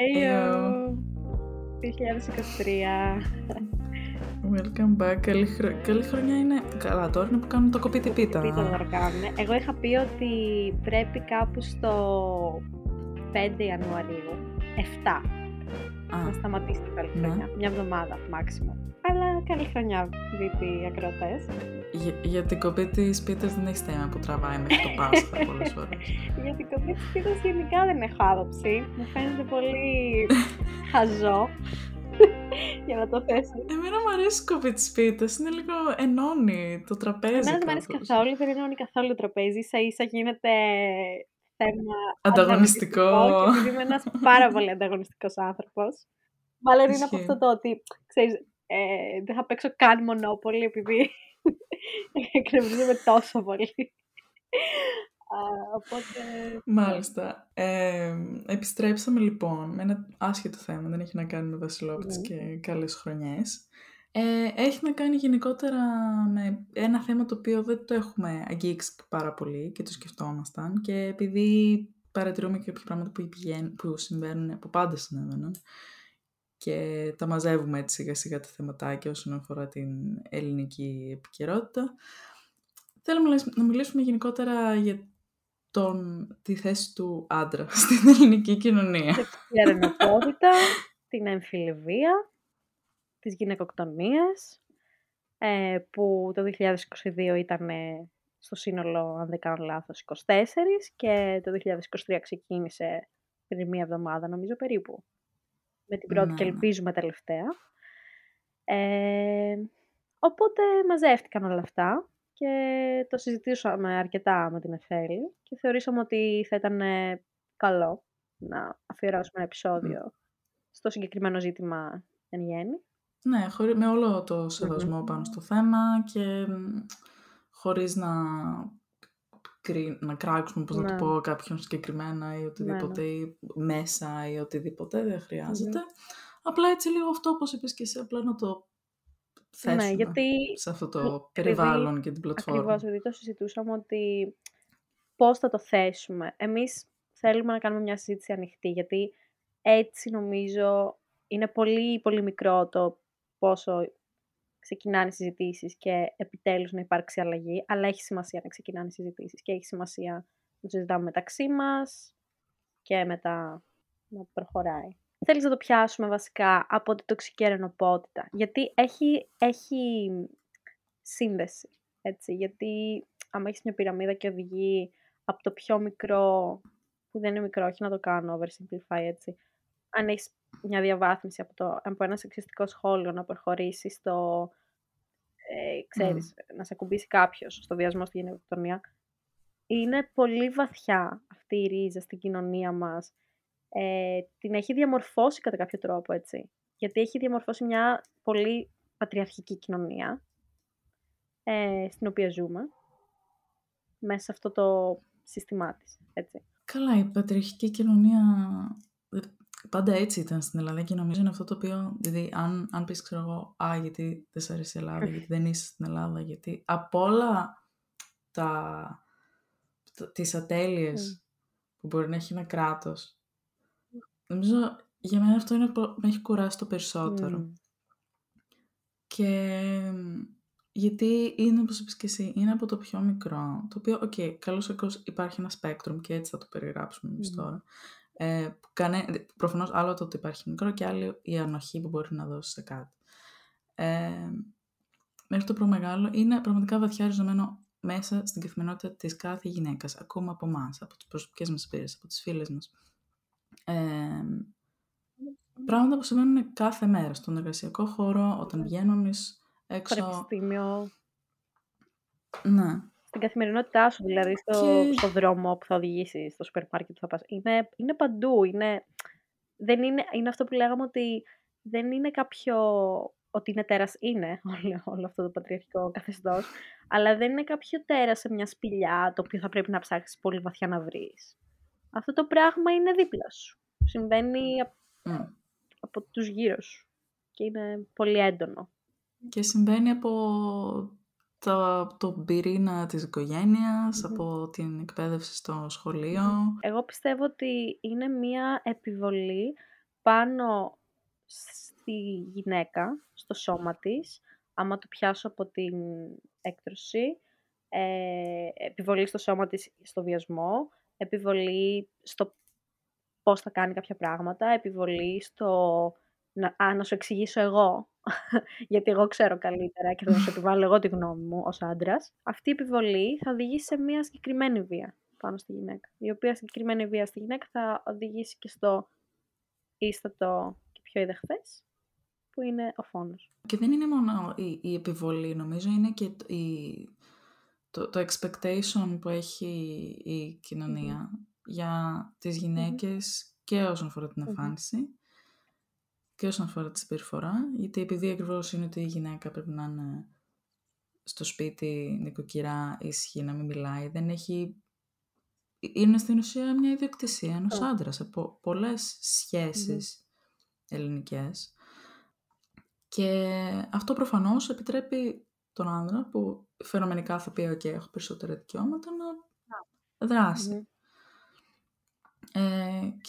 Hey, 2023. Welcome back. Καλή, χρο... Καλή χρονιά είναι. Καλά, τώρα είναι που κάνουν το κοπίτι πίτα. Πίτα τώρα κάνουν. Εγώ είχα πει ότι πρέπει κάπου στο 5 Ιανουαρίου, 7, να σταματήσει την καλή χρονιά. Μια εβδομάδα, maximum. Αλλά καλή χρονιά, VP ακροτές. Για, για την κοπή της πίτα δεν έχεις θέμα που τραβάει μέχρι το Πάσχα πολλές φορέ. για την κοπή της πίτα γενικά δεν έχω άποψη. Μου φαίνεται πολύ χαζό. για να το θέσω. Εμένα μου αρέσει η κοπή της πίτα. Είναι λίγο ενώνει το τραπέζι. Εμένα δεν μου αρέσει καθόλου, δεν ενώνει καθόλου το τραπέζι. σα ίσα γίνεται θέμα ανταγωνιστικό. ανταγωνιστικό και επειδή είμαι ένας πάρα πολύ ανταγωνιστικός άνθρωπος. Μάλλον είναι από αυτό το ότι, ξέρεις, ε, δεν θα παίξω καν μονόπολη επειδή εκνευρίζομαι τόσο πολύ. οπότε... Μάλιστα. Ε, επιστρέψαμε λοιπόν με ένα άσχετο θέμα, δεν έχει να κάνει με βασιλόπιτες ναι. και καλές χρονιές. Ε, έχει να κάνει γενικότερα με ένα θέμα το οποίο δεν το έχουμε αγγίξει πάρα πολύ και το σκεφτόμασταν και επειδή παρατηρούμε και κάποια πράγματα που, που συμβαίνουν, που πάντα συνέβαιναν, και τα μαζεύουμε έτσι σιγά σιγά τα θεματάκια όσον αφορά την ελληνική επικαιρότητα. Θέλουμε να μιλήσουμε γενικότερα για τον, τη θέση του άντρα στην ελληνική κοινωνία. Την αρενοπότητα, την εμφυλιβία, τις γυναικοκτονίες, ε, που το 2022 ήταν στο σύνολο, αν δεν κάνω λάθος, 24 και το 2023 ξεκίνησε πριν μία εβδομάδα, νομίζω περίπου με την πρώτη και ναι. ελπίζουμε τελευταία. Ε, οπότε μαζεύτηκαν όλα αυτά και το συζητήσαμε αρκετά με την Εφέλη και θεωρήσαμε ότι θα ήταν καλό να αφιερώσουμε ένα επεισόδιο στο συγκεκριμένο ζήτημα εν γέννη. Ναι, με όλο το σεβασμο πάνω στο θέμα και χωρίς να, να κράξουμε, πώς να το ναι. πω, κάποιον συγκεκριμένα ή οτιδήποτε, ναι, ναι. ή μέσα ή οτιδήποτε, δεν χρειαζεται Απλά έτσι λίγο αυτό, όπως είπες και εσύ, απλά να το θέσουμε ναι, γιατί... σε αυτό το περιβάλλον και την πλατφόρμα. Ακριβώς, επειδή το συζητούσαμε ότι πώς θα το θέσουμε. Εμείς θέλουμε να κάνουμε μια συζήτηση ανοιχτή, γιατί έτσι νομίζω είναι πολύ, πολύ μικρό το πόσο ξεκινάνε οι συζητήσεις και επιτέλους να υπάρξει αλλαγή, αλλά έχει σημασία να ξεκινάνε οι συζητήσεις και έχει σημασία να το συζητάμε μεταξύ μας και μετά να προχωράει. Θέλεις να το πιάσουμε βασικά από την τοξική αρενοπότητα, γιατί έχει, έχει σύνδεση, έτσι, γιατί άμα έχεις μια πυραμίδα και οδηγεί από το πιο μικρό, που δεν είναι μικρό, όχι να το κάνω oversimplify έτσι, αν έχεις μια διαβάθμιση από, το, από ένα σεξιστικό σχόλιο να προχωρήσει στο, ε, ξέρεις, να σε ακουμπήσει κάποιος στο βιασμό στη γενοκτονία, είναι πολύ βαθιά αυτή η ρίζα στην κοινωνία μας. Ε, την έχει διαμορφώσει κατά κάποιο τρόπο, έτσι. Γιατί έχει διαμορφώσει μια πολύ πατριαρχική κοινωνία, ε, στην οποία ζούμε, μέσα σε αυτό το σύστημά της, έτσι. Καλά, η πατριαρχική κοινωνία πάντα έτσι ήταν στην Ελλάδα και νομίζω είναι αυτό το οποίο, δηλαδή αν, αν πεις ξέρω εγώ, α, γιατί δεν σε αρέσει η Ελλάδα, γιατί δεν είσαι στην Ελλάδα, γιατί από όλα τα, τις ατέλειες που μπορεί να έχει ένα κράτος, νομίζω για μένα αυτό είναι που με έχει κουράσει το περισσότερο. Και γιατί είναι, όπως είπες και εσύ, είναι από το πιο μικρό, το οποίο, OK, okay, καλώς υπάρχει ένα spectrum και έτσι θα το περιγράψουμε εμείς τώρα. Ε, κανε, προφανώς άλλο το ότι υπάρχει μικρό και άλλη η ανοχή που μπορεί να δώσει σε κάτι. Ε, μέχρι το προμεγάλο είναι πραγματικά βαθιά ριζωμένο μέσα στην καθημερινότητα της κάθε γυναίκας, ακόμα από εμάς, από τις προσωπικές μας εμπειρίες, από τις φίλες μας. Ε, πράγματα που συμβαίνουν κάθε μέρα στον εργασιακό χώρο, όταν βγαίνουν έξω. Πανεπιστήμιο. Ναι στην καθημερινότητά σου, δηλαδή στο, στο δρόμο που θα οδηγήσει, στο σούπερ μάρκετ που θα πας. Είναι, είναι παντού, είναι, δεν είναι, είναι αυτό που λέγαμε ότι δεν είναι κάποιο, ότι είναι τέρας, είναι όλο, όλο αυτό το πατριαρχικό καθεστώς, αλλά δεν είναι κάποιο τέρας σε μια σπηλιά το οποίο θα πρέπει να ψάξεις πολύ βαθιά να βρεις. Αυτό το πράγμα είναι δίπλα σου. Συμβαίνει από, mm. από τους γύρω σου και είναι πολύ έντονο. Και συμβαίνει από το, το πυρήνα της οικογενειας από την εκπαίδευση στο σχολείο. Εγώ πιστεύω ότι είναι μία επιβολή πάνω στη γυναίκα, στο σώμα της, άμα το πιάσω από την έκτρωση, ε, επιβολή στο σώμα της στο βιασμό, επιβολή στο πώς θα κάνει κάποια πράγματα, επιβολή στο να, α, να σου εξηγήσω εγώ, γιατί εγώ ξέρω καλύτερα και θα σου επιβάλλω εγώ τη γνώμη μου ως άντρας. Αυτή η επιβολή θα οδηγήσει σε μια συγκεκριμένη βία πάνω στη γυναίκα. Η οποία συγκεκριμένη βία στη γυναίκα θα οδηγήσει και στο ίστατο και πιο είδε που είναι ο φόνος. Και δεν είναι μόνο η, η επιβολή, νομίζω είναι και η, το, το expectation που έχει η κοινωνία για τις γυναικες και όσον αφορά την εμφάνιση και όσον αφορά τη συμπεριφορά, γιατί επειδή ακριβώς είναι ότι η γυναίκα πρέπει να είναι στο σπίτι νοικοκυρά, ήσυχη, να μην μιλάει, δεν έχει... Είναι στην ουσία μια ιδιοκτησία ενός oh. άντρας σε πο- πολλές σχέσεις ελληνικές. Και αυτό προφανώς επιτρέπει τον άντρα που φαινομενικά θα πει «ΟΚ, έχω περισσότερα δικαιώματα» να δράσει. Ε,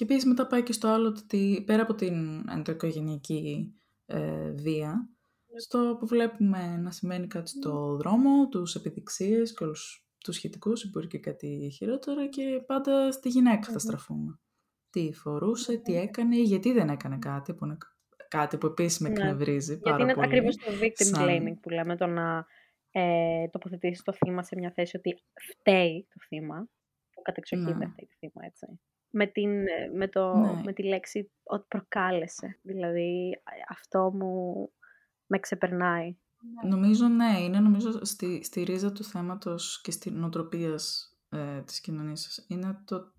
και επίσης μετά πάει και στο άλλο ότι πέρα από την ενδοοικογενειακή ε, βία, στο που βλέπουμε να σημαίνει κάτι στο δρόμο, τους επιδειξίες και όλους τους σχετικούς, μπορεί και κάτι χειρότερο και πάντα στη γυναίκα θα στραφούμε. Τι φορούσε, τι έκανε ή γιατί δεν έκανε κάτι, που είναι κάτι που επίσης με ναι. εκνευρίζει πάρα Γιατί είναι ακριβώς το victim σαν... blaming που λέμε, το να ε, τοποθετήσεις το θύμα σε μια θέση ότι φταίει το θύμα, που κατεξοχήν ναι. δεν φταίει το θύμα, έτσι με, την, ε, με, το, ναι. με τη λέξη ότι προκάλεσε. Δηλαδή αυτό μου με ξεπερνάει. Νομίζω ναι, είναι νομίζω στη, στη ρίζα του θέματος και στην νοοτροπίας ε, της κοινωνίας είναι το,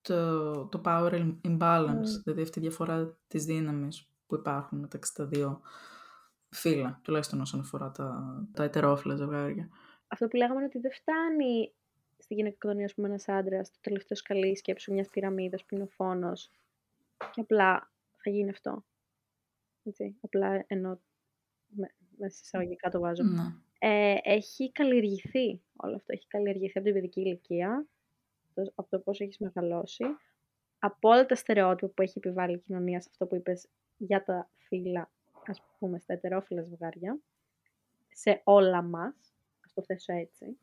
το, το power imbalance, mm. δηλαδή αυτή η διαφορά της δύναμης που υπάρχουν μεταξύ τα δύο φύλλα, τουλάχιστον όσον αφορά τα, τα ετερόφυλλα ζευγάρια. Αυτό που λέγαμε είναι ότι δεν φτάνει στη γυναικοκτονία, ας πούμε, ένας άντρας, το τελευταίο σκαλί σκέψου μιας πυραμίδας που είναι ο φόνος. Και απλά θα γίνει αυτό. Έτσι, απλά ενώ μέσα σε εισαγωγικά το βάζω. Ναι. Ε, έχει καλλιεργηθεί όλο αυτό. Έχει καλλιεργηθεί από την παιδική ηλικία, από το πώς έχεις μεγαλώσει, από όλα τα στερεότυπα που έχει επιβάλει η κοινωνία σε αυτό που είπες για τα φύλλα, ας πούμε, στα ετερόφυλλα ζευγάρια, σε όλα μας, ας το θέσω έτσι,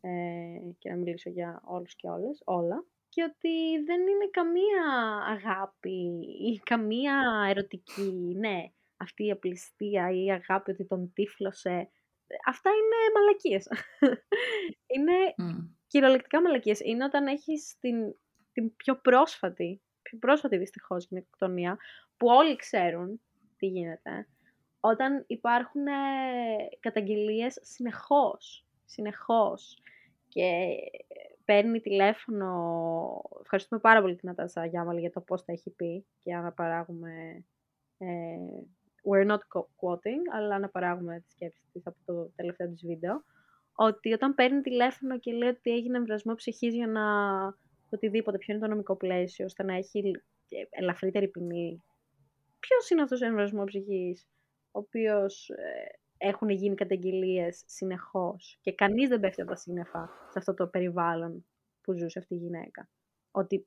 ε, και να μιλήσω για όλους και όλες, όλα. Και ότι δεν είναι καμία αγάπη ή καμία ερωτική, ναι, αυτή η απληστία ή η αγάπη ότι τον τύφλωσε. Αυτά είναι μαλακίες. είναι mm. κυριολεκτικά μαλακίες. Είναι όταν έχεις την, την πιο πρόσφατη, πιο πρόσφατη δυστυχώς γυναικοκτονία, που όλοι ξέρουν τι γίνεται. Όταν υπάρχουν ε, καταγγελίες συνεχώς, συνεχώς και παίρνει τηλέφωνο. Ευχαριστούμε πάρα πολύ την Νατάσα Γιάμαλη για το πώς τα έχει πει και αναπαράγουμε. Ε, we're not quoting, αλλά αναπαράγουμε τις σκέψεις της από το τελευταίο της βίντεο. Ότι όταν παίρνει τηλέφωνο και λέει ότι έγινε εμβρασμό ψυχής για να οτιδήποτε, ποιο είναι το νομικό πλαίσιο, ώστε να έχει ελαφρύτερη ποινή. Ποιος είναι αυτός ο εμβρασμός ψυχής, ο οποίος ε, έχουν γίνει καταγγελίες συνεχώς και κανείς δεν πέφτει από τα σύννεφα σε αυτό το περιβάλλον που ζούσε αυτή η γυναίκα. Ότι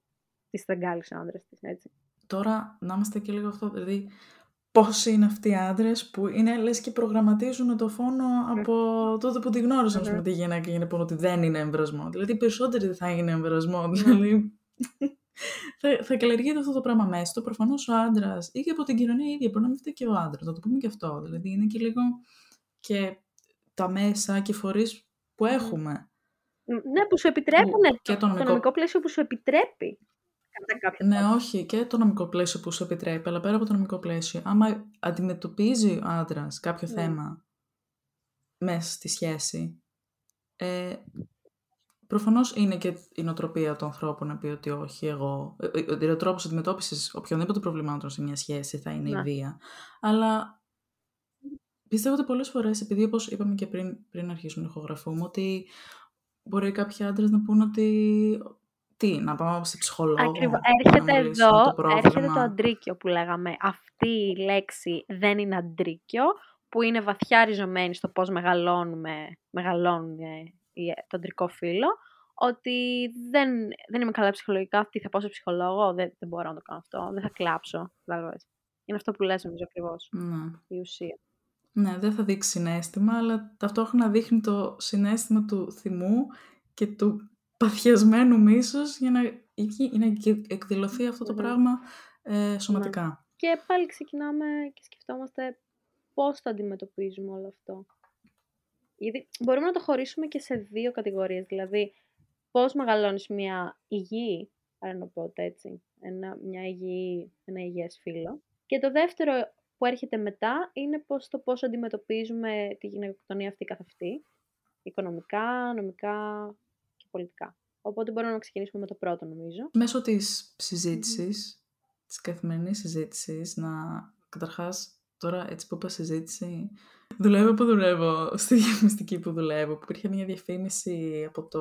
τη στραγγάλισε ο άντρας της, έτσι. Τώρα, να είμαστε και λίγο αυτό, δηλαδή, πόσοι είναι αυτοί οι άντρες που είναι λες και προγραμματίζουν το φόνο από τότε που τη γνώρισαν, mm. τη γυναίκα και είναι ότι δεν είναι εμβρασμό. Δηλαδή, περισσότεροι δεν θα είναι εμβρασμό. Δηλαδή, θα, θα καλλιεργείται αυτό το πράγμα μέσα του. Προφανώς ο άντρας ή και από την κοινωνία ίδια, μπορεί να μην φταίει και ο άντρας. Να το πούμε και αυτό. Δηλαδή, είναι και λίγο και τα μέσα και φορείς που έχουμε. Ναι, που σου επιτρέπουν. και το, νομικό... το νομικό πλαίσιο που σου επιτρέπει. Κατά ναι, όχι, και το νομικό πλαίσιο που σου επιτρέπει, αλλά πέρα από το νομικό πλαίσιο, άμα αντιμετωπίζει ο άντρας κάποιο ναι. θέμα μέσα στη σχέση, ε, Προφανώς είναι και η νοοτροπία του ανθρώπου να πει ότι όχι, εγώ. Ε, ε, ο τρόπος αντιμετώπισης οποιονδήποτε προβλημάτων σε μια σχέση θα είναι η ναι. βία. Αλλά Πιστεύω ότι πολλές φορές, επειδή όπως είπαμε και πριν, πριν αρχίσουμε να ηχογραφούμε, ότι μπορεί κάποιοι άντρες να πούν ότι τι, να πάμε σε ψυχολόγο. Ακριβώς. Έρχεται εδώ, το έρχεται το αντρίκιο που λέγαμε. Αυτή η λέξη δεν είναι αντρίκιο, που είναι βαθιά ριζωμένη στο πώς μεγαλώνουμε, μεγαλώνουμε το αντρικό φύλλο, ότι δεν, δεν είμαι καλά ψυχολογικά, τι θα πάω σε ψυχολόγο, δεν, δεν μπορώ να το κάνω αυτό, δεν θα κλάψω. Είναι αυτό που λες νομίζω ακριβώς, Ναι. η ουσία. Ναι, δεν θα δείξει συνέστημα, αλλά ταυτόχρονα δείχνει το συνέστημα του θυμού και του παθιασμένου μίσους για να, για να εκδηλωθεί αυτό το Μμμ. πράγμα ε, σωματικά. Και πάλι ξεκινάμε και σκεφτόμαστε πώς θα αντιμετωπίζουμε όλο αυτό. Γιατί μπορούμε να το χωρίσουμε και σε δύο κατηγορίες, δηλαδή πώς μεγαλώνεις μια υγιή αρενοπότητα, έτσι, ένα, μια υγιή, ένα υγιές φύλλο. Και το δεύτερο που έρχεται μετά είναι πώς, το πώς αντιμετωπίζουμε τη γυναικοκτονία αυτή καθ' αυτή, οικονομικά, νομικά και πολιτικά. Οπότε μπορούμε να ξεκινήσουμε με το πρώτο, νομίζω. Μέσω της συζήτησης, της καθημερινής συζήτησης, να καταρχάς τώρα έτσι που είπα συζήτηση, δουλεύω που δουλεύω, στη διαφημιστική που δουλεύω, που υπήρχε μια διαφήμιση από το,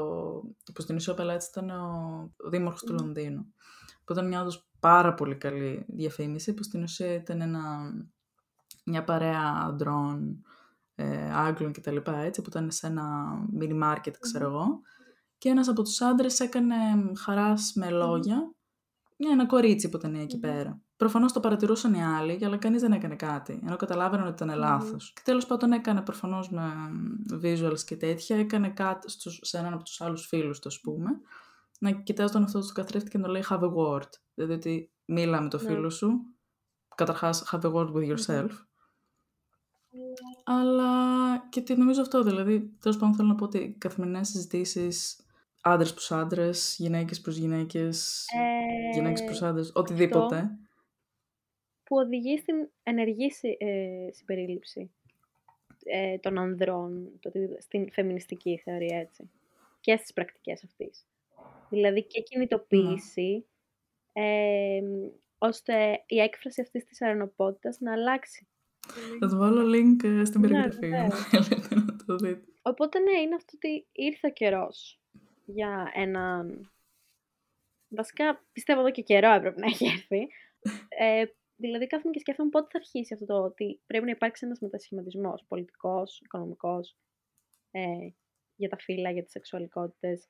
που στην ουσία ο πελάτης ήταν ο, ο δήμαρχος του Λονδίνου, που ήταν μια όντως πάρα πολύ καλή διαφήμιση, που στην ουσία ήταν ένα, μια παρέα αντρών, ε, Άγγλων κτλ. Έτσι, που ήταν σε ένα mini market, ξέρω εγώ. Και ένας από τους άντρες έκανε χαράς με λόγια μια ένα κορίτσι που ήταν εκεί πέρα. Προφανώς το παρατηρούσαν οι άλλοι, αλλά κανείς δεν έκανε κάτι. Ενώ καταλάβαιναν ότι ήταν λάθος. Και τέλος πάντων έκανε προφανώς με visuals και τέτοια, έκανε κάτι στους, σε έναν από τους άλλους φίλους του, ας πούμε, να κοιτάζει τον αυτό του καθρέφτη και να λέει have a word. Δηλαδή ότι μίλα με το Ναι. φίλο σου. Καταρχάς, have a word with yourself. Αλλά και τι νομίζω αυτό, δηλαδή, τέλος πάντων θέλω να πω ότι καθημερινές συζητήσεις άντρες προς άντρες, γυναίκες προς γυναίκες, Ε, γυναίκες προς άντρες, οτιδήποτε. που οδηγεί στην ενεργή συ- ε, συμπερίληψη ε, των ανδρών, το, οτιδήποτε, στην φεμινιστική θεωρία, έτσι. Και στις πρακτικές αυτής. Δηλαδή και κινητοποίηση, ε, ώστε η έκφραση αυτής της αρενοπότητας να αλλάξει. Θα το βάλω link ε, στην Ναι, περιγραφή αν βεβαίως. θέλετε να το δείτε. Οπότε ναι, είναι αυτό ότι ήρθε ο καιρός για έναν... Βασικά, πιστεύω εδώ και καιρό έπρεπε να έχει έρθει. Ε, δηλαδή, κάθομαι και σκέφτομαι πότε θα αρχίσει αυτό το ότι πρέπει να υπάρξει ένας μετασχηματισμός πολιτικός, οικονομικός, ε, για τα φύλλα, για τις σεξουαλικότητες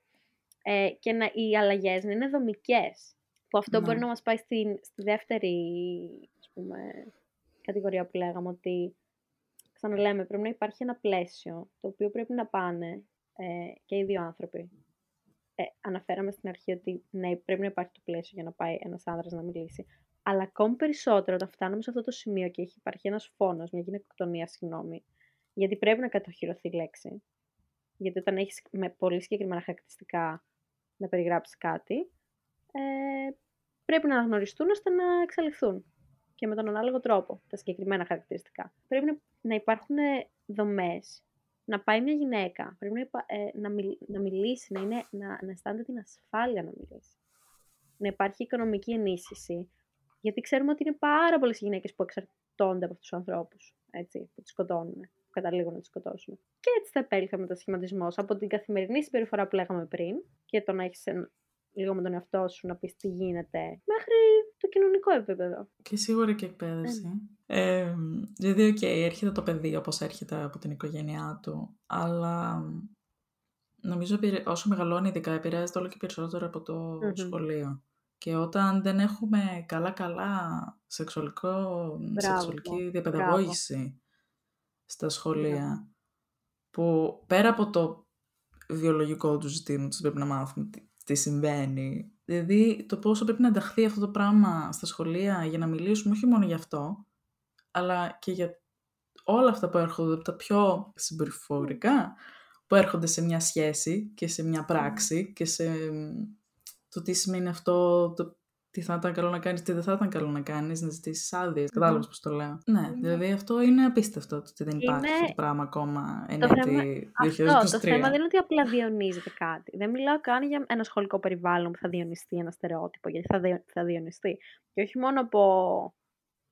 ε, και να, οι αλλαγές να είναι δομικές. Που αυτό Ναι. μπορεί να μας πάει στην, στη δεύτερη ας πούμε, κατηγορία που λέγαμε, ότι ξαναλέμε, πρέπει να υπάρχει ένα πλαίσιο το οποίο πρέπει να πάνε ε, και οι δύο άνθρωποι. Ε, αναφέραμε στην αρχή ότι ναι, πρέπει να υπάρχει το πλαίσιο για να πάει ένας άνδρας να μιλήσει. Αλλά ακόμη περισσότερο όταν φτάνουμε σε αυτό το σημείο και έχει υπάρχει ένας φόνος, μια γυναικοκτονία, συγγνώμη, γιατί πρέπει να κατοχυρωθεί η λέξη. Γιατί όταν έχεις με πολύ συγκεκριμένα χαρακτηριστικά να περιγράψεις κάτι, ε, πρέπει να αναγνωριστούν ώστε να εξαλειφθούν και με τον ανάλογο τρόπο τα συγκεκριμένα χαρακτηριστικά. Πρέπει να, να υπάρχουν δομές, να πάει μια γυναίκα, πρέπει να, υπα- ε, να, μιλ- να μιλήσει, να, είναι, να, να αισθάνεται την ασφάλεια να μιλήσει. Να υπάρχει οικονομική ενίσχυση, γιατί ξέρουμε ότι είναι πάρα πολλές γυναίκες που εξαρτώνται από αυτούς τους ανθρώπους, έτσι, που τις σκοτώνουν, που καταλήγουν να τις σκοτώσουν. Και έτσι θα επέλθει ο μετασχηματισμός από την καθημερινή συμπεριφορά που λέγαμε πριν και το να έχεις ένα- λίγο με τον εαυτό σου να πεις τι γίνεται, μέχρι το κοινωνικό επίπεδο. Και σίγουρα και εκπαίδευση. Ε, δηλαδή, οκ, έρχεται το παιδί όπως έρχεται από την οικογένειά του, αλλά νομίζω επηρε- όσο μεγαλώνει ειδικά επηρεάζεται όλο και περισσότερο από το Μμμ. σχολείο. Και όταν δεν έχουμε καλά-καλά σεξουαλικό, σεξουαλική διαπαιδαγώγηση στα σχολεία, που πέρα από το βιολογικό του ζητήματος πρέπει να μάθουμε τι, τι συμβαίνει. Δηλαδή το πόσο πρέπει να ενταχθεί αυτό το πράγμα στα σχολεία για να μιλήσουμε όχι μόνο γι' αυτό, αλλά και για όλα αυτά που έρχονται από τα πιο συμπεριφορικά, που έρχονται σε μια σχέση και σε μια πράξη και σε μ, το τι σημαίνει αυτό, το τι θα ήταν καλό να κάνεις, τι δεν θα ήταν καλό να κάνεις, να ζητήσεις άδειες. Κατάλαβες πώς το λέω. Ναι, δηλαδή αυτό είναι απίστευτο το ότι δεν υπάρχει Είναι- αυτό το πράγμα ακόμα εν Το έτη θέμα- 2023. Αυτό, το θέμα δεν είναι ότι απλά διονύζεται κάτι. Δεν μιλάω καν για ένα σχολικό περιβάλλον που θα διονυστεί ένα στερεότυπο, γιατί θα, διο- θα διονυστεί. Και όχι μόνο από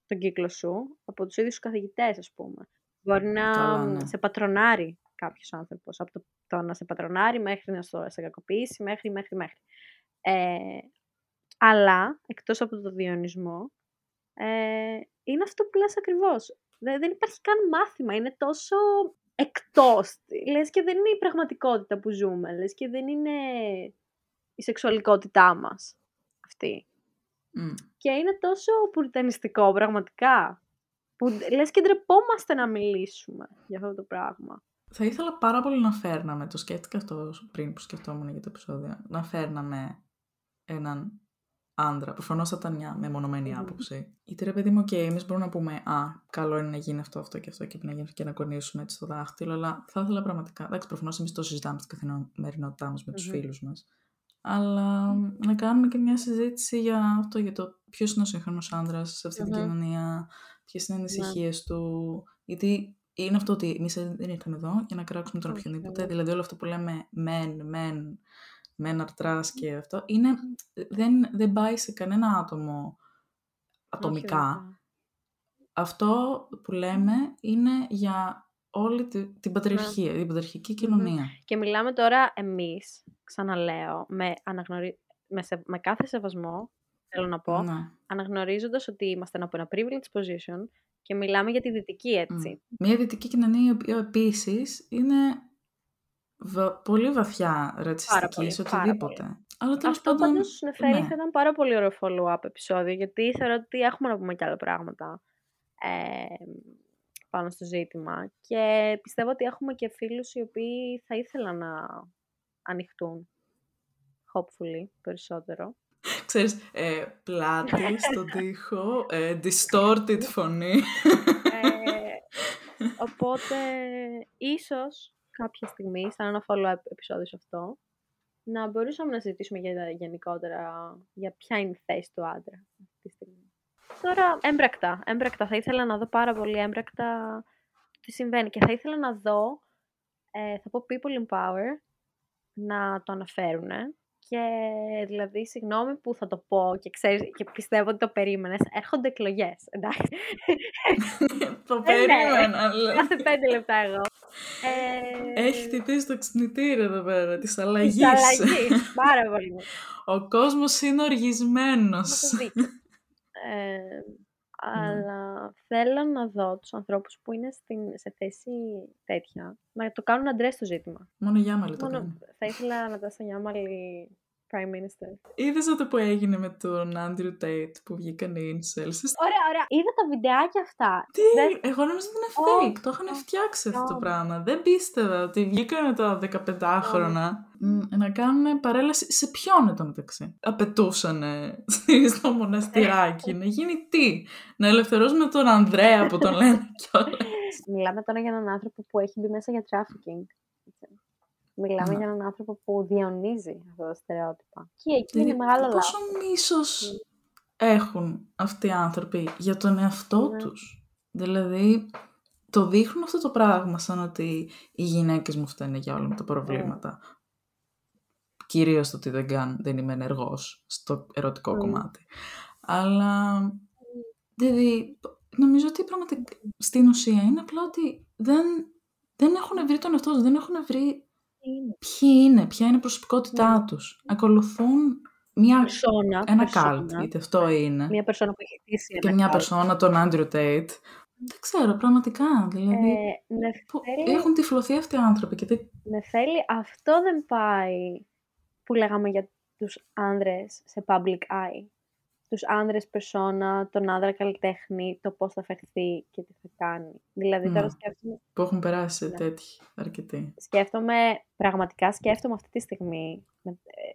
τον κύκλο σου, από τους ίδιους τους καθηγητές, ας πούμε. Μπορεί να Καλά, ναι. σε πατρονάρει κάποιος άνθρωπος, από το, το να σε πατρονάρει μέχρι να στο- σε κακοποιήσει, μέχρι, μέχρι, μέχρι. Ε, αλλά, εκτός από το διονυσμό, ε, είναι αυτό που λες ακριβώς. Δεν, δεν υπάρχει καν μάθημα. Είναι τόσο εκτός. Λες και δεν είναι η πραγματικότητα που ζούμε. Λες και δεν είναι η σεξουαλικότητά μας αυτή. Και είναι τόσο πουριτανιστικό πραγματικά. Που λες και ντρεπόμαστε να μιλήσουμε για αυτό το πράγμα. Θα ήθελα πάρα πολύ να φέρναμε, το σκέφτηκα αυτό πριν που σκεφτόμουν για το επεισόδιο, να φέρναμε έναν άντρα. Προφανώς θα ήταν μια μεμονωμένη άποψη. Είτε ρε παιδί μου, και εμείς μπορούμε να πούμε Α, καλό είναι να γίνει αυτό, αυτό και αυτό και να γίνει και να κονίσουμε έτσι το δάχτυλο. Αλλά θα ήθελα πραγματικά. Εντάξει, προφανώς εμείς το συζητάμε στην καθημερινότητά μας με τους φίλους μας. Αλλά να κάνουμε και μια συζήτηση για αυτό, για το ποιος είναι ο σύγχρονος άντρας σε αυτή την κοινωνία, ποιες είναι οι ναι. ανησυχίες του. Γιατί είναι αυτό ότι εμείς δεν ήρθαμε εδώ για να κράξουμε τον οποιονδήποτε. Δηλαδή όλο αυτό που λέμε μεν, μεν, μεν αρτράς και αυτό, είναι, δεν, δεν πάει σε κανένα άτομο ατομικά. Αυτό που λέμε είναι για όλη την πατριαρχία, την πατριαρχική κοινωνία. Και μιλάμε τώρα εμείς, ξαναλέω, με, αναγνωρι... με, με κάθε σεβασμό, θέλω να πω, ναι. αναγνωρίζοντας ότι είμαστε από ένα privileged position και μιλάμε για τη δυτική έτσι. Μια δυτική κοινωνία η οποία επίσης είναι πολύ βαθιά ρατσιστική σε οτιδήποτε. Αλλά Αυτό πάντων, πάντως Νεφέρη ναι. θα ήταν πάρα πολύ ωραίο follow-up επεισόδιο γιατί θεωρώ ότι έχουμε να πούμε και άλλα πράγματα ε, πάνω στο ζήτημα και πιστεύω ότι έχουμε και φίλους οι οποίοι θα ήθελαν να ανοιχτούν hopefully περισσότερο. Ξέρεις, ε, πλάτη στον τοίχο, ε, distorted φωνή. Ε, οπότε, ίσως κάποια στιγμή, σαν ένα follow-up επεισόδιο σε αυτό, να μπορούσαμε να συζητήσουμε για, γενικότερα για ποια είναι η θέση του άντρα αυτή τη στιγμή. Τώρα, έμπρακτα. Έμπρακτα. Θα ήθελα να δω πάρα πολύ έμπρακτα τι συμβαίνει. Και θα ήθελα να δω, ε, θα πω people in power, να το αναφέρουν και δηλαδή, συγγνώμη που θα το πω και, ξέρεις, και πιστεύω ότι το περίμενες, έρχονται εκλογές. Εντάξει. το ε, ναι. περίμενα, αλλά. Κάθε πέντε λεπτά εγώ. Ε... Έχει χτυπήσει το ξυπνητήρι εδώ πέρα, της αλλαγής. Της αλλαγής, πάρα πολύ. Ο κόσμος είναι οργισμένος. ε, αλλά θέλω να δω τους ανθρώπους που είναι στην, σε θέση τέτοια να το κάνουν αντρές το ζήτημα. Μόνο Γιάμαλη το κάνει. Θα ήθελα να δώσω Γιάμαλη Prime Minister. Είδες αυτό που έγινε με τον Andrew Tate που βγήκαν οι incels. Ωραία, ωραία. Είδα τα βιντεάκια αυτά. Τι, Δεν... εγώ νόμιζα ότι είναι fake. Oh. Το είχαν φτιάξει αυτό το πράγμα. Δεν πίστευα ότι βγήκαν τα 15χρονα να κάνουν παρέλαση σε ποιον εδώ μεταξύ. Απαιτούσαν στο μοναστηράκι να γίνει τι; Να ελευθερώσουμε τον Ανδρέα που τον λένε κιόλας. Μιλάμε τώρα για έναν άνθρωπο που έχει μπει μέσα για trafficking. Μιλάμε για έναν άνθρωπο που διονύζει αυτά τα στερεότυπα. Και εκεί είναι δηλαδή, μεγάλο λάθος. Πόσο μίσος έχουν αυτοί οι άνθρωποι για τον εαυτό ναι. τους; Δηλαδή, το δείχνουν αυτό το πράγμα σαν ότι οι γυναίκες μου φταίνε για όλα τα προβλήματα. Ναι. Κυρίως το ότι δεν, καν, δεν είμαι ενεργός στο ερωτικό ναι. κομμάτι. Αλλά, δηλαδή, νομίζω ότι πραγματικά στην ουσία είναι απλά ότι δεν, δεν έχουν βρει τον εαυτό τους, δεν έχουν βρει ποιοι είναι, ποια είναι η προσωπικότητά ναι. τους. Ακολουθούν μια, persona, ένα καλτ, είτε αυτό είναι. Μια περσόνα που έχει χτίσει Και μια περσόνα, τον Άντριο Τέιτ. Δεν ξέρω, πραγματικά. Δηλαδή, ε, έχουν τυφλωθεί αυτοί οι άνθρωποι. Και δεν... Νεφέλη, αυτό δεν πάει που λέγαμε για τους άνδρες σε public eye τους άνδρες περσόνα, τον άνδρα καλλιτέχνη, το πώς θα φερθεί και τι θα κάνει. Δηλαδή τώρα ναι. σκέφτομαι... Που έχουν περάσει ναι. τέτοιοι αρκετοί. Σκέφτομαι, πραγματικά σκέφτομαι αυτή τη στιγμή, με, ε,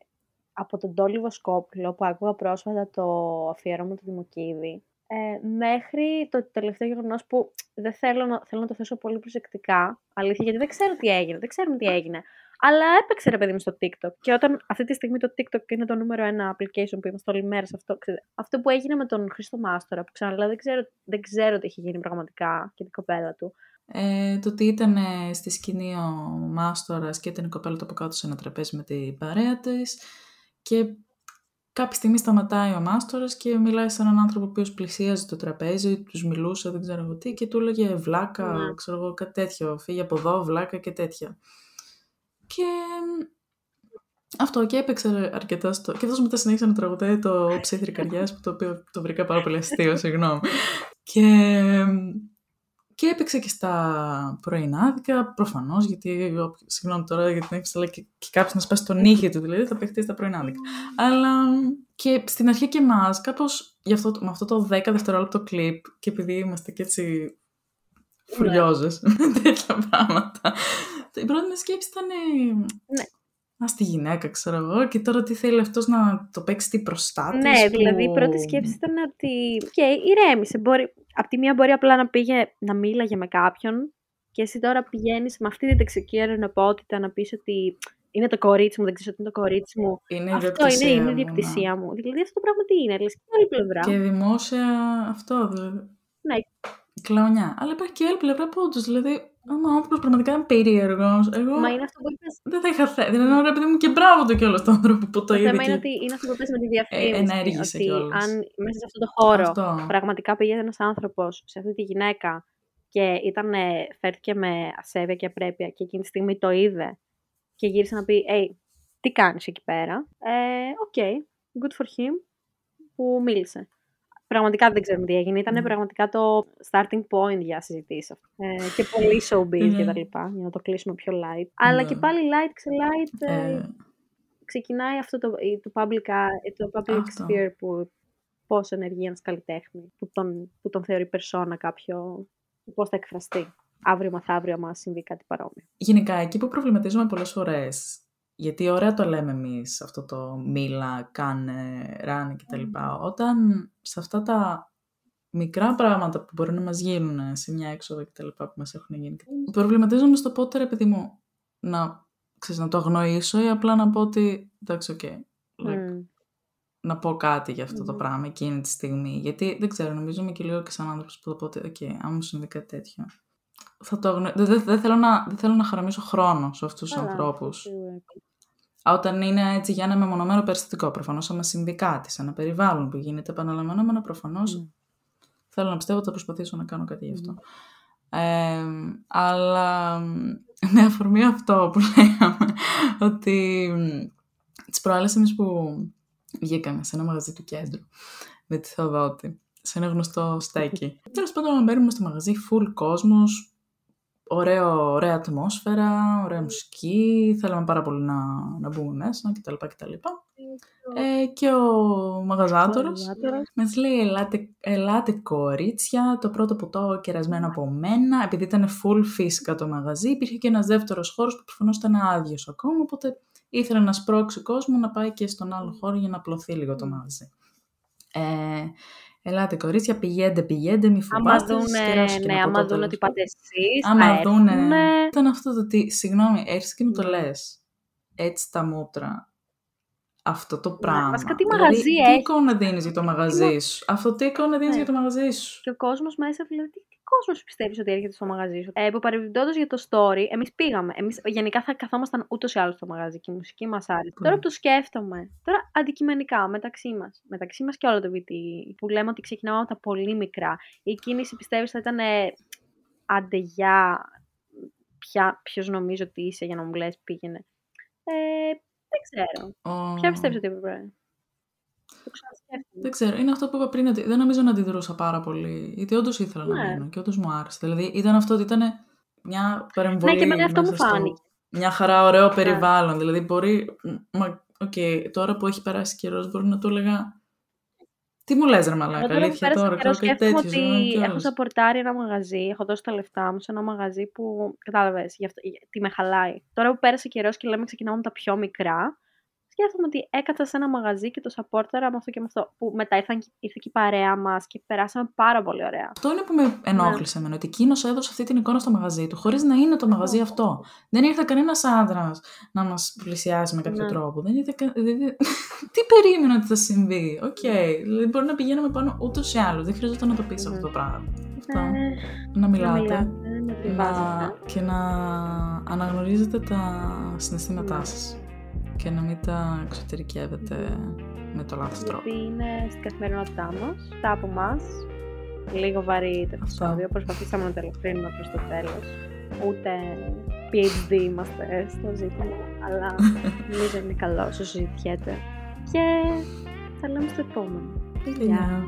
από τον Τόλι Βοσκόπουλο που άκουγα πρόσφατα το αφιέρωμα του Δημοκίδη, ε, μέχρι το τελευταίο γεγονός που δεν θέλω να, θέλω να το θέσω πολύ προσεκτικά, αλήθεια, γιατί δεν ξέρω τι έγινε, δεν ξέρουμε τι έγινε. Αλλά έπαιξε ρε παιδί μου στο TikTok. Και όταν αυτή τη στιγμή το TikTok είναι το νούμερο ένα application που είμαστε όλη μέρα σε αυτό. αυτό που έγινε με τον Χρήστο Μάστορα, που ξαναλέω δεν ξέρω, δεν ξέρω τι έχει γίνει πραγματικά και την κοπέλα του. Ε, το ότι ήταν στη σκηνή ο Μάστορας και ήταν η κοπέλα του από κάτω σε ένα τραπέζι με την παρέα της. Και κάποια στιγμή σταματάει ο Μάστορας και μιλάει σε έναν άνθρωπο ο οποίος πλησίαζε το τραπέζι, τους μιλούσε, δεν ξέρω εγώ τι, και του έλεγε βλάκα, ναι. ξέρω εγώ, κάτι τέτοιο. Φύγει από εδώ, βλάκα και τέτοια. Και αυτό και έπαιξε αρκετά στο. Και αυτός μετά συνέχισε να τραγουδάει το ψήθρι καρδιά, το οποίο το βρήκα πάρα πολύ αστείο, συγγνώμη. Και Και έπαιξε και στα πρωινάδικα, προφανώς, γιατί. Συγγνώμη τώρα γιατί την αλλά και, και κάποιος να σπάσει τον νύχι του, δηλαδή θα παιχτεί στα πρωινάδικα. Αλλά και στην αρχή και εμάς, κάπως με αυτό το 10 δευτερόλεπτο κλιπ, και επειδή είμαστε και έτσι φουριόζες με τέτοια πράγματα. Η πρώτη μου σκέψη ήταν. Ναι. Α, στη γυναίκα, ξέρω εγώ, και τώρα τι θέλει αυτός να το παίξει τι προστάτη. Ναι, που... δηλαδή η πρώτη σκέψη ήταν ότι. Και ηρέμησε. Μπορεί... Απ' τη μία μπορεί απλά να πήγε να μίλαγε με κάποιον, και εσύ τώρα πηγαίνεις με αυτή την τεξική ερενοπότητα να πεις ότι είναι το κορίτσι μου, δεν ξέρω ότι είναι το κορίτσι μου. Είναι αυτό είναι, είναι η διεκτησία μου. Δηλαδή αυτό το πράγμα τι είναι, λες και άλλη πλευρά. Και δημόσια αυτό δηλαδή. Ναι. Κλαονιά. Αλλά υπάρχει και άλλη πλευρά που όντως, δηλαδή, άμα ο άνθρωπος πραγματικά είναι περίεργος. Εγώ... Μα είναι αυτό που είπες. Δεν θα είχα θέση. Δηλαδή, ωραία, παιδί μου και μπράβο του κιόλας τον άνθρωπο που το, είδε. Το θέμα είναι ότι είναι αυτό που πες με τη διαφήμιση. Ε, ενέργησε ότι κιόλας. αν μέσα σε αυτό το χώρο Αυτό. πραγματικά πήγε ένας άνθρωπος σε αυτή τη γυναίκα και ήταν, φέρθηκε με ασέβεια και απρέπεια και εκείνη τη στιγμή το είδε και γύρισε να πει «Hey, τι κάνεις εκεί πέρα» ε, OK, okay, good for him που μίλησε. Πραγματικά δεν ξέρουμε τι έγινε. Ήταν Μμ. πραγματικά το starting point για συζητήσεις. Ε, και πολύ showbiz Ναι. και τα λοιπά, για να το κλείσουμε πιο light. Αλλά Ναι. και πάλι light, ξε light, ε, Ε, ξεκινάει αυτό το, η- το public, eye- το public Αυτό. sphere που πώς ενεργεί ένας καλλιτέχνη, που τον, που τον θεωρεί persona κάποιο, πώς θα εκφραστεί. Αύριο μαθαύριο, άμα συμβεί κάτι παρόμοιο. γενικά, εκεί που προβληματίζουμε πολλές φορές, γιατί ωραία το λέμε εμείς, αυτό το μίλα, κάνε, ράνε κτλ. Όταν σε αυτά τα μικρά πράγματα που μπορεί να μας γίνουν σε μια έξοδο κτλ. που μας έχουν γίνει, προβληματίζομαι στο πότε, ρε παιδί μου, να, ξέρεις, να το αγνοήσω ή απλά να πω ότι, εντάξει, OK, like, Μμ. να πω κάτι για αυτό το Μμμ. πράγμα εκείνη τη στιγμή. Γιατί δεν ξέρω, νομίζω είμαι και λίγο και σαν άνθρωπος που θα πω ότι, οκ, αν μου συμβεί κάτι τέτοιο. Θα το αγνω... δεν, δεν, δεν θέλω να, δεν θέλω να χαραμίσω χρόνο σε αυτούς τους Καλά, ανθρώπους. σίγουρα. Όταν είναι έτσι για ένα μεμονωμένο περιστατικό, προφανώς άμα συμβεί κάτι σε ένα περιβάλλον που γίνεται επαναλαμβανόμενο, προφανώς Μμ. θέλω να πιστεύω ότι θα προσπαθήσω να κάνω κάτι γι' αυτό. Ε, αλλά μ, με αφορμή αυτό που λέγαμε, ότι μ, τις προάλλες εμείς που βγήκαμε σε ένα μαγαζί του κέντρου με τη Θεοδότη, σε ένα γνωστό στέκι. Τέλος πάντων, μπαίνουμε στο μαγαζί, full κόσμος, ωραίο, ωραία ατμόσφαιρα, ωραία μουσική, θέλαμε πάρα πολύ να, να μπούμε μέσα κτλ. κτλ. Ε, και ο μαγαζάτορος Οργανάτορας. Μα λέει ελάτε, ελάτε κορίτσια, το πρώτο ποτό κερασμένο από μένα. Επειδή ήταν full φύσικα το μαγαζί, υπήρχε και ένας δεύτερος χώρος που προφανώς ήταν άδειος ακόμα, οπότε ήθελε να σπρώξει κόσμο να πάει και στον άλλο χώρο για να απλωθεί λίγο το μαγαζί. Ε, ελάτε κορίτσια, πηγαίνετε, πηγαίνετε, μη Άμα φοβάστε. δούνε, σκεράσω και ναι, ένα άμα ποτό, δούνε τέλος ότι πάντων. πάτε εσείς, Άμα θα δούνε. έρθουνε. Ήταν αυτό το ότι, συγγνώμη, έρχεσαι και μου το Ναι. λες. Έτσι τα μούτρα. Αυτό το Ναι, πράγμα. βασικά τι Δηλαδή, μαγαζί τι έχει; εικόνα δίνεις για το μαγαζί σου; Αυτό τι εικόνα δίνεις Ναι. για το μαγαζί σου; Και ο κόσμος μέσα, δηλαδή, τι, τι κόσμος πιστεύεις ότι έρχεται στο μαγαζί σου; Ε, Παρεμπιπτόντως για το story, εμείς πήγαμε. Εμείς γενικά θα καθόμασταν ούτως ή άλλως στο μαγαζί και η μουσική μας άρεσε. Mm. Τώρα που το σκέφτομαι, τώρα αντικειμενικά μεταξύ μας, μεταξύ μας και όλο το VT, που λέμε ότι ξεκινάμε από τα πολύ μικρά, η κίνηση πιστεύεις θα ήταν ε, άντε για ποιος νομίζω ότι είσαι για να μου λες πήγαινε. Ε, δεν ξέρω. Ο- Ποια πιστεύεις ότι έπρεπε. Το ξανασκέφτομαι. Δεν ξέρω. Είναι αυτό που είπα πριν, ότι δεν νομίζω να αντιδρούσα πάρα πολύ. Γιατί όντως ήθελα να Ναι. μείνω και όντως μου άρεσε. Δηλαδή ήταν αυτό ότι ήταν μια παρεμβολή. Ναι, και εμένα αυτό μου μέσα στο- φάνηκε. Μια χαρά ωραίο περιβάλλον. Δηλαδή μπορεί. Μα, οκ, τώρα που έχει περάσει καιρός, μπορεί να του έλεγα. Τι μου λες ρε Εγώ μαλάκα, τώρα που αλήθεια πέρασε τώρα, καιρός ξέρω κάτι σκέφτομαι τέτοιο. ότι ζωγόνι έχω κιόλας. σαπορτάρει ένα μαγαζί, έχω δώσει τα λεφτά μου σε ένα μαγαζί που κατάλαβες, γι' αυτό, για- τι με χαλάει. Τώρα που πέρασε καιρός και λέμε ξεκινάμε με τα πιο μικρά, σκέφτομαι ότι έκατσα σε ένα μαγαζί και το σαπόρταρα με αυτό και με αυτό. Που μετά ήρθαν, ήρθε και η παρέα μας και περάσαμε πάρα πολύ ωραία. Αυτό είναι που με ενόχλησε εμένα, ότι εκείνος έδωσε αυτή την εικόνα στο μαγαζί του, χωρίς να είναι το μαγαζί αυτό. Δεν ήρθε κανένας άντρας να μας πλησιάσει με κάποιο Ναι. τρόπο. Δεν ήρθε κα- δηλαδή, Τι περίμενα ότι θα συμβεί; Οκ. Δηλαδή μπορεί να πηγαίνουμε πάνω ούτως ή άλλως. Δεν χρειαζόταν να το πεις Μμμ. αυτό το πράγμα. Αυτό. Ε, Να να μιλάτε. μιλάτε, να τη να... βάζετε. και να αναγνωρίζετε τα συναισθήματά Ναι. σας και να μην τα εξωτερικεύετε με το λάθος τρόπο. Γιατί είναι στην καθημερινότητά μας, τα από εμά. Λίγο βαρύ το Αυτό. επεισόδιο. Προσπαθήσαμε να το ελαφρύνουμε προς το τέλος. Ούτε PhD είμαστε στο ζήτημα. Αλλά νομίζω είναι καλό όσο συζητιέται. Και θα λέμε στο επόμενο. Φιλιά.